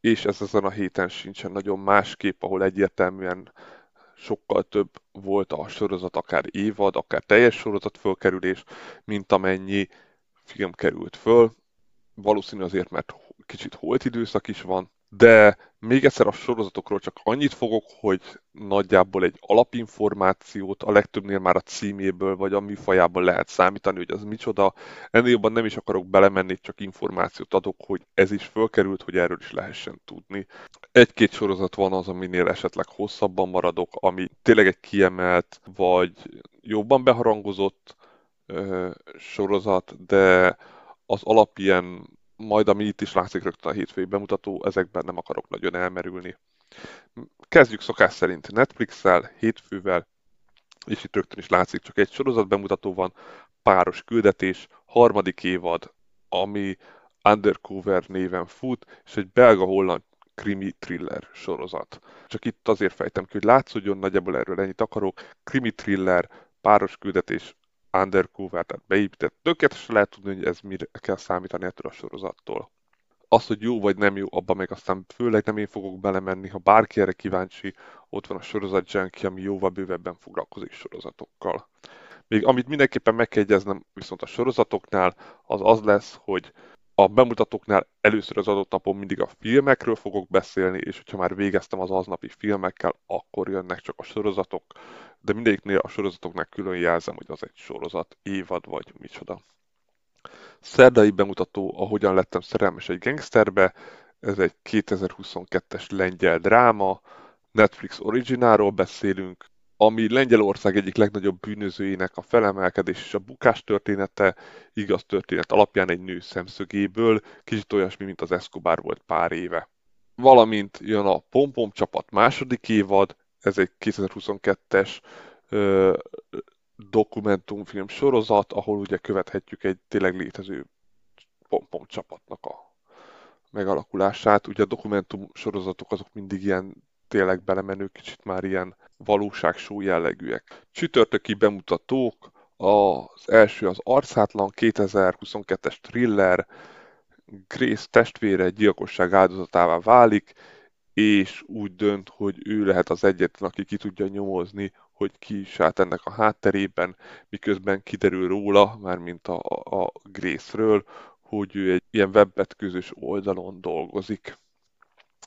és ez ezen a héten sincsen nagyon másképp, ahol egyértelműen sokkal több volt a sorozat, akár évad, akár teljes sorozat fölkerülés, mint amennyi film került föl. Valószínű azért, mert kicsit holt időszak is van, de még egyszer a sorozatokról csak annyit fogok, hogy nagyjából egy alapinformációt, a legtöbbnél már a címéből vagy a műfajából lehet számítani, hogy az micsoda. Ennél jobban nem is akarok belemenni, csak információt adok, hogy ez is fölkerült, hogy erről is lehessen tudni. Egy-két sorozat van az, aminél esetleg hosszabban maradok, ami tényleg egy kiemelt, vagy jobban beharangozott ö, sorozat, de az alap ilyen majd ami itt is látszik rögtön a hétfői bemutató, ezekben nem akarok nagyon elmerülni. Kezdjük szokás szerint Netflix-el, hétfővel, és itt rögtön is látszik, csak egy sorozat bemutató van, páros küldetés, harmadik évad, ami Undercover néven fut, és egy belga-holland krimi thriller sorozat. Csak itt azért fejtem ki, hogy látszódjon, nagyjából erről ennyit akarok. Krimi thriller, páros küldetés, undercover, tehát beépített. Tökéletesen lehet tudni, hogy ez mire kell számítani ettől a sorozattól. Az, hogy jó vagy nem jó, abban meg aztán főleg nem én fogok belemenni, ha bárki erre kíváncsi, ott van a sorozat Junkie, ami jóval bővebben foglalkozik sorozatokkal. Még amit mindenképpen meg kell jegyeznem viszont a sorozatoknál, az az lesz, hogy a bemutatóknál először az adott napon mindig a filmekről fogok beszélni, és hogyha már végeztem az aznapi filmekkel, akkor jönnek csak a sorozatok, de mindegyiknél a sorozatoknál külön jelzem, hogy az egy sorozat, évad vagy micsoda. Szerdai bemutató, ahogyan lettem szerelmes egy gangsterbe, ez egy 2022-es lengyel dráma, Netflix originálról beszélünk, ami Lengyelország egyik legnagyobb bűnözőjének a felemelkedés és a bukás története, igaz történet alapján egy nő szemszögéből, kicsit olyasmi, mint az Escobar volt pár éve. Valamint jön a Pom Pom csapat második évad, ez egy 2022-es ö, dokumentumfilm sorozat, ahol ugye követhetjük egy tényleg létező pompom csapatnak a megalakulását. Ugye a dokumentum sorozatok azok mindig ilyen tényleg belemenő, kicsit már ilyen valóságsó jellegűek. Csütörtöki bemutatók, az első az Arcátlan 2022-es thriller, Grace testvére gyilkosság áldozatává válik, és úgy dönt, hogy ő lehet az egyetlen, aki ki tudja nyomozni, hogy ki is állt ennek a hátterében, miközben kiderül róla, mármint a, a Grace-ről, hogy ő egy ilyen webbetközös oldalon dolgozik.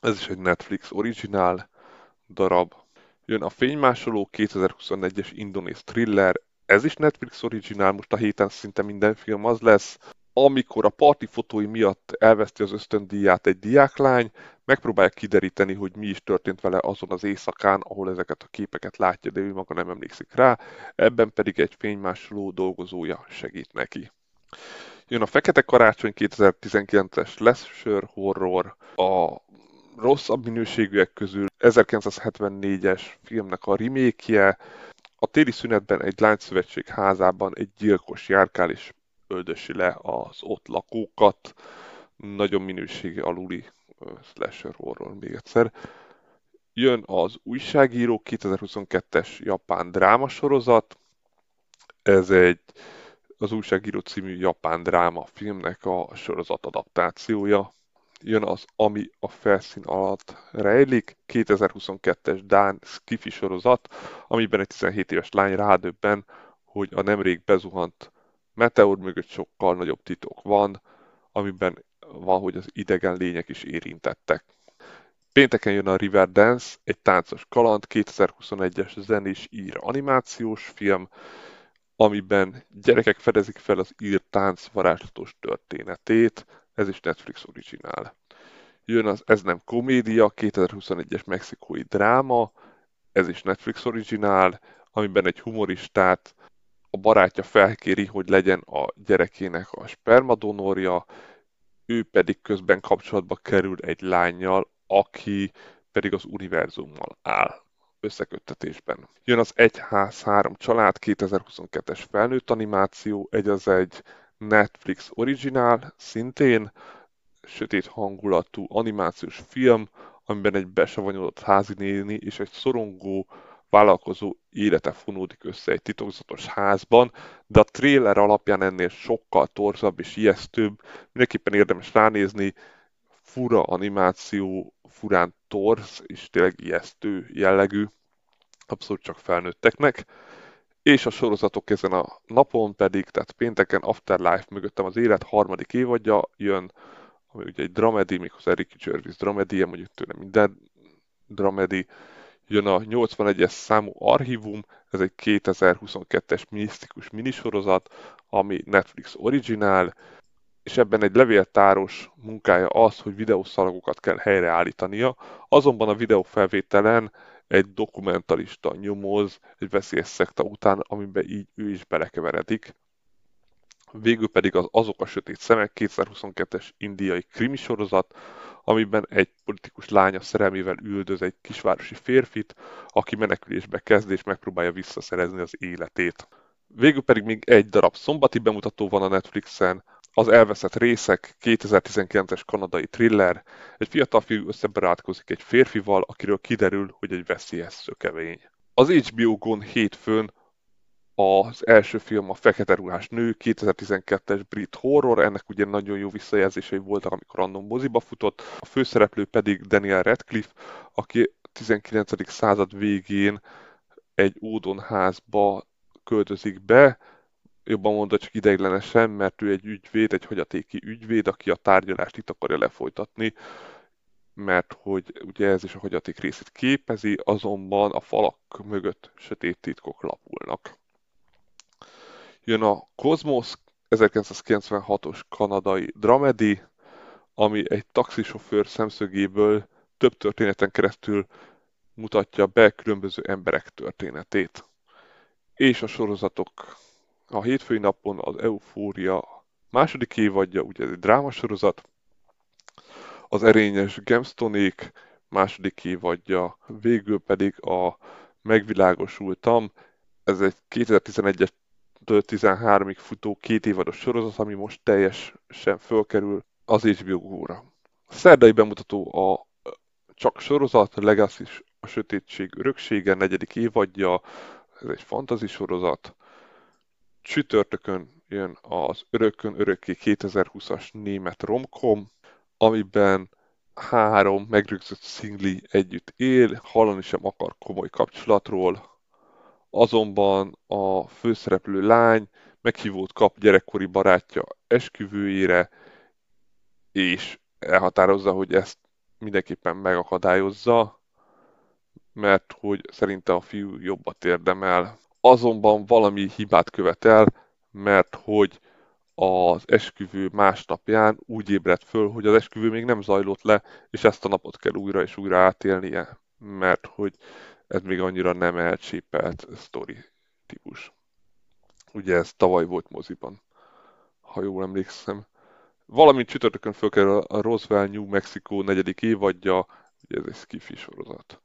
Ez is egy Netflix originál darab. Jön a Fénymásoló 2021-es indonéz thriller, ez is Netflix originál, most a héten szinte minden film az lesz. Amikor a parti fotói miatt elveszti az ösztöndíját egy diáklány, megpróbálja kideríteni, hogy mi is történt vele azon az éjszakán, ahol ezeket a képeket látja, de ő maga nem emlékszik rá, ebben pedig egy fénymásoló dolgozója segít neki. Jön a Fekete Karácsony 2019-es slasher horror, a rosszabb minőségűek közül 1974-es filmnek a remake a téli szünetben egy lányszövetség házában egy gyilkos járkál és öldösi le az ott lakókat. Nagyon minőségi aluli slasher horror még egyszer. Jön az Újságíró 2022-es japán drámasorozat. Ez egy az Újságíró című japán dráma filmnek a sorozat adaptációja. Jön az Ami a felszín alatt rejlik, 2022-es Dán Skifi sorozat, amiben egy 17 éves lány rádöbben, hogy a nemrég bezuhant meteor mögött sokkal nagyobb titok van, amiben van, hogy az idegen lények is érintettek. Pénteken jön a Riverdance, egy táncos kaland, 2021-es zenés ír animációs film, amiben gyerekek fedezik fel az ír tánc varázslatos történetét, ez is Netflix originál. Jön az Ez nem komédia, 2021-es mexikói dráma, ez is Netflix originál, amiben egy humoristát a barátja felkéri, hogy legyen a gyerekének a spermadonorja, ő pedig közben kapcsolatba kerül egy lányjal, aki pedig az univerzummal áll összeköttetésben. Jön az Egyház három család 2022-es felnőtt animáció, egy az egy Netflix originál, szintén sötét hangulatú animációs film, amiben egy besavanyodott házi néni és egy szorongó vállalkozó élete fonódik össze egy titokzatos házban, de a trailer alapján ennél sokkal torzabb és ijesztőbb, mindenképpen érdemes ránézni, fura animáció, furán torz és tényleg ijesztő jellegű, abszolút csak felnőtteknek. És a sorozatok ezen a napon pedig, tehát pénteken Afterlife mögöttem az élet harmadik évadja jön, ami ugye egy dramedy, méghozzá Ricky Gervais dramedy, mondjuk tőle minden dramedy, jön a 81-es számú Archivum, ez egy 2022-es misztikus minisorozat, ami Netflix originál, és ebben egy levéltáros munkája az, hogy videószalagokat kell helyreállítania, azonban a videófelvételen egy dokumentalista nyomoz egy veszélyes szekta után, amiben így ő is belekeveredik. Végül pedig az Azok a Sötét Szemek 2022-es indiai krimi sorozat, amiben egy politikus lánya szerelmével üldöz egy kisvárosi férfit, aki menekülésbe kezd és megpróbálja visszaszerezni az életét. Végül pedig még egy darab szombati bemutató van a Netflixen, az elveszett részek 2019-es kanadai thriller, egy fiatal fiú összebarátkozik egy férfival, akiről kiderül, hogy egy veszélyes szökevény. Az HBO Gon hétfőn az első film a Fekete ruhás nő, 2012-es brit horror, ennek ugye nagyon jó visszajelzései voltak, amikor random moziba futott. A főszereplő pedig Daniel Radcliffe, aki 19. század végén egy ódonházba költözik be, jobban mondva csak ideiglenesen, mert ő egy ügyvéd, egy hagyatéki ügyvéd, aki a tárgyalást itt akarja lefolytatni, mert hogy ugye ez is a hagyaték részét képezi, azonban a falak mögött sötét titkok lapulnak. Jön a Cosmos 1996-os kanadai dramedy, ami egy taxisofőr szemszögéből több történeten keresztül mutatja be különböző emberek történetét. És a sorozatok. A hétfői napon az Eufória második évadja, ugye ez egy drámasorozat, az erényes Gemstonék második évadja, végül pedig a megvilágosultam. Ez egy 2011-es 13-ig futó két évados sorozat, ami most teljesen fölkerül az HBO Go-ra. A szerdai bemutató a csak sorozat, Legacy a Sötétség öröksége, negyedik évadja, ez egy fantazi sorozat. Csütörtökön jön az Örökön Örökké 2020-as német romkom, amiben három megrögzött szingli együtt él, hallani sem akar komoly kapcsolatról, azonban a főszereplő lány meghívót kap gyerekkori barátja esküvőjére, és elhatározza, hogy ezt mindenképpen megakadályozza, mert hogy szerinte a fiú jobbat érdemel. Azonban valami hibát követel, mert hogy az esküvő másnapján úgy ébredt föl, hogy az esküvő még nem zajlott le, és ezt a napot kell újra és újra átélnie, mert hogy ez még annyira nem elcsépelt sztori típus. Ugye ez tavaly volt moziban, ha jól emlékszem. Valamint csütörtökön fölkerül a Roswell New Mexico negyedik évadja, ugye ez egy skifi sorozat.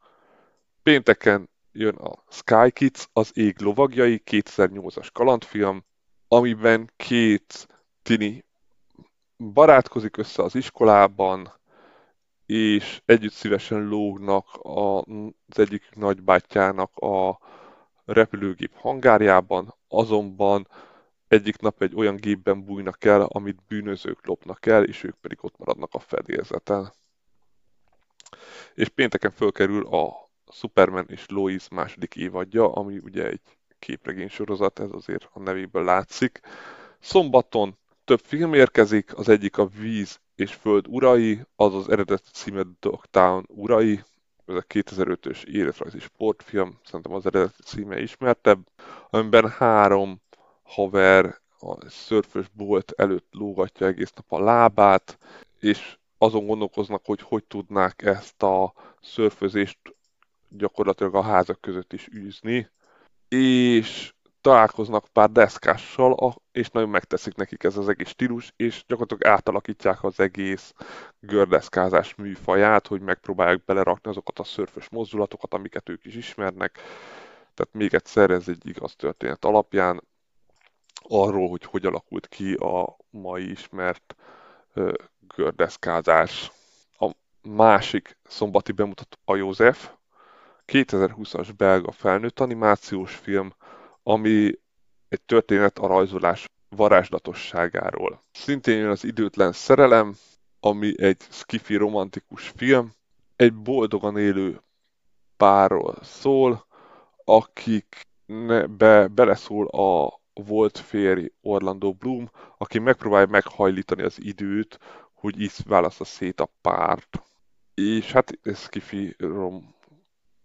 Pénteken jön a Sky Kids, az ég lovagjai, 2008-as kalandfilm, amiben két tini barátkozik össze az iskolában, és együtt szívesen lógnak az egyik nagybátyjának a repülőgép hangárjában, azonban egyik nap egy olyan gépben bújnak el, amit bűnözők lopnak el, és ők pedig ott maradnak a fedélzeten. És pénteken fölkerül a Superman és Lois második évadja, ami ugye egy képregény sorozat, ez azért a nevéből látszik. Szombaton több film érkezik, az egyik a Víz és Föld urai, az az eredeti címe Dogtown urai, ez a 2005-ös életrajzi sportfilm, szerintem az eredeti címe ismertebb, amiben három haver a szörfös bolt előtt lógatja egész nap a lábát, és azon gondolkoznak, hogy hogy tudnák ezt a szörfözést gyakorlatilag a házak között is űzni, és találkoznak pár deszkással, és nagyon megteszik nekik ez az egész stílus, és gyakorlatilag átalakítják az egész gördeszkázás műfaját, hogy megpróbálják belerakni azokat a szörfös mozdulatokat, amiket ők is ismernek. Tehát még egyszer ez egy igaz történet alapján arról, hogy hogy alakult ki a mai ismert gördeszkázás. A másik szombati bemutató a József, 2020-as belga felnőtt animációs film, ami egy történet a rajzolás varázslatosságáról. Szintén jön az időtlen szerelem, ami egy skifi romantikus film, egy boldogan élő párról szól, akik be, beleszól a volt férj Orlando Bloom, aki megpróbálja meghajlítani az időt, hogy így választa szét a párt. És hát ez skifi rom,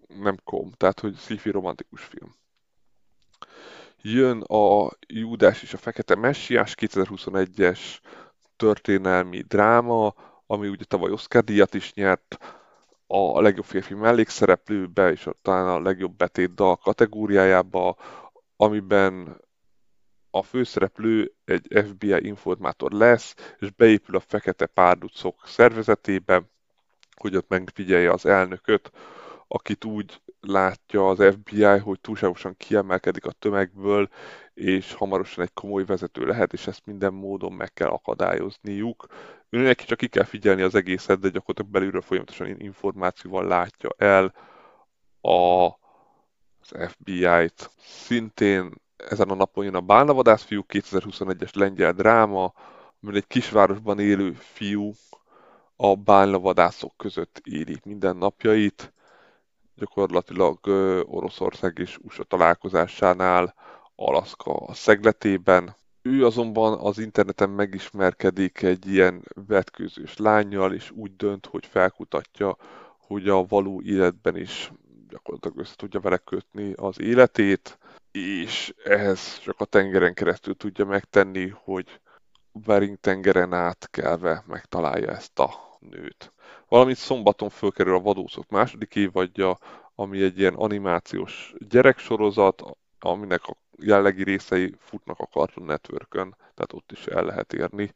nem kom, tehát hogy sci romantikus film. Jön a Júdás és a Fekete Messiás 2021-es történelmi dráma, ami ugye tavaly Oscar díjat is nyert, a legjobb férfi mellékszereplőbe és talán a legjobb betét dal kategóriájába, amiben a főszereplő egy FBI informátor lesz, és beépül a fekete párducok szervezetébe, hogy ott megfigyelje az elnököt, akit úgy látja az FBI, hogy túlságosan kiemelkedik a tömegből, és hamarosan egy komoly vezető lehet, és ezt minden módon meg kell akadályozniuk. Neki csak ki kell figyelni az egészet, de gyakorlatilag belülről folyamatosan információval látja el a, az FBI-t. Szintén ezen a napon jön a Bálnavadász fiú 2021-es lengyel dráma, amiben egy kisvárosban élő fiú a bálnavadászok között éli minden napjait, gyakorlatilag Oroszország és USA találkozásánál Alaszka szegletében. Ő azonban az interneten megismerkedik egy ilyen vetkőzős lányjal, és úgy dönt, hogy felkutatja, hogy a való életben is gyakorlatilag össze tudja vele kötni az életét, és ehhez csak a tengeren keresztül tudja megtenni, hogy Bering tengeren átkelve megtalálja ezt a nőt. Valamint szombaton fölkerül a Vadószok második évadja, ami egy ilyen animációs gyereksorozat, aminek a jellegi részei futnak a Cartoon Networkön, tehát ott is el lehet érni.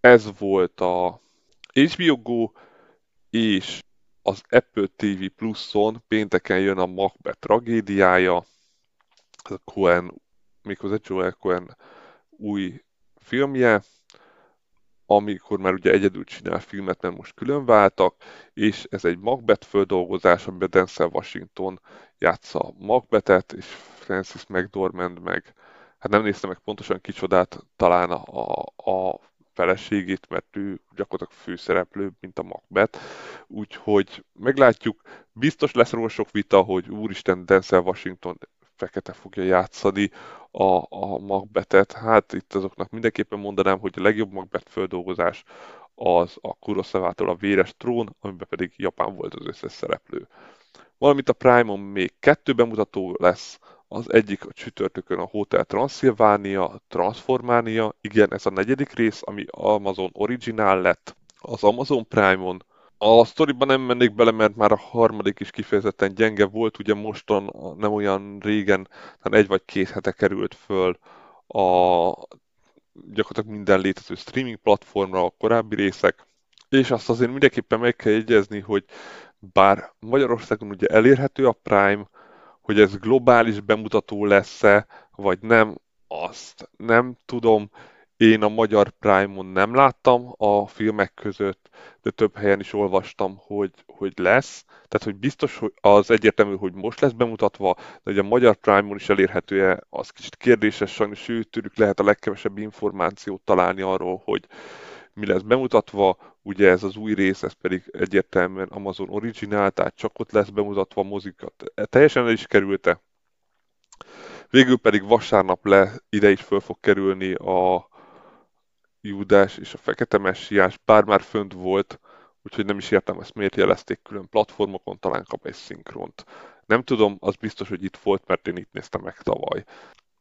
Ez volt a HBO Go, és az Apple TV Plus-on pénteken jön a Macbeth tragédiája, ez a Cohen, méghozzá Joel Cohen új filmje, amikor már ugye egyedül csinál filmet, mert most külön váltak, és ez egy Macbeth földolgozás, amiben Denzel Washington játsza Macbethet, és Francis McDormand meg, hát nem néztem meg pontosan kicsodát, talán a, a feleségét, mert ő gyakorlatilag főszereplő, mint a Macbeth. Úgyhogy meglátjuk, biztos lesz róla sok vita, hogy úristen Denzel Washington fekete fogja játszani a, a Macbethet. Hát itt azoknak mindenképpen mondanám, hogy a legjobb Macbeth földolgozás az a Kurosawától a Véres Trón, amiben pedig Japán volt az összes szereplő. Valamint a Prime-on még kettő bemutató lesz, az egyik a csütörtökön a Hotel Transylvania, Transformania, igen, ez a negyedik rész, ami Amazon Original lett. Az Amazon Prime-on a sztoriban nem mennék bele, mert már a harmadik is kifejezetten gyenge volt, ugye mostan nem olyan régen, hanem egy vagy két hete került föl a gyakorlatilag minden létező streaming platformra a korábbi részek, és azt azért mindenképpen meg kell jegyezni, hogy bár Magyarországon ugye elérhető a Prime, hogy ez globális bemutató lesz-e, vagy nem, azt nem tudom. Én a magyar Prime-on nem láttam a filmek között, de több helyen is olvastam, hogy, hogy lesz. Tehát, hogy biztos, hogy az egyértelmű, hogy most lesz bemutatva, de hogy a magyar Prime-on is elérhető-e, az kicsit kérdéses, sajnos őtőlük lehet a legkevesebb információt találni arról, hogy mi lesz bemutatva, ugye ez az új rész, ez pedig egyértelműen Amazon Original, tehát csak ott lesz bemutatva a mozikat. Teljesen el is kerülte. Végül pedig vasárnap le ide is föl fog kerülni a Júdás és a Fekete Messiás, bár már fönt volt, úgyhogy nem is értem ezt miért jelezték külön platformokon, talán kap egy szinkront. Nem tudom, az biztos, hogy itt volt, mert én itt néztem meg tavaly.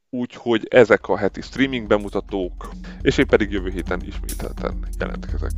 Úgyhogy ezek a heti streaming bemutatók, és én pedig jövő héten ismételten jelentkezek.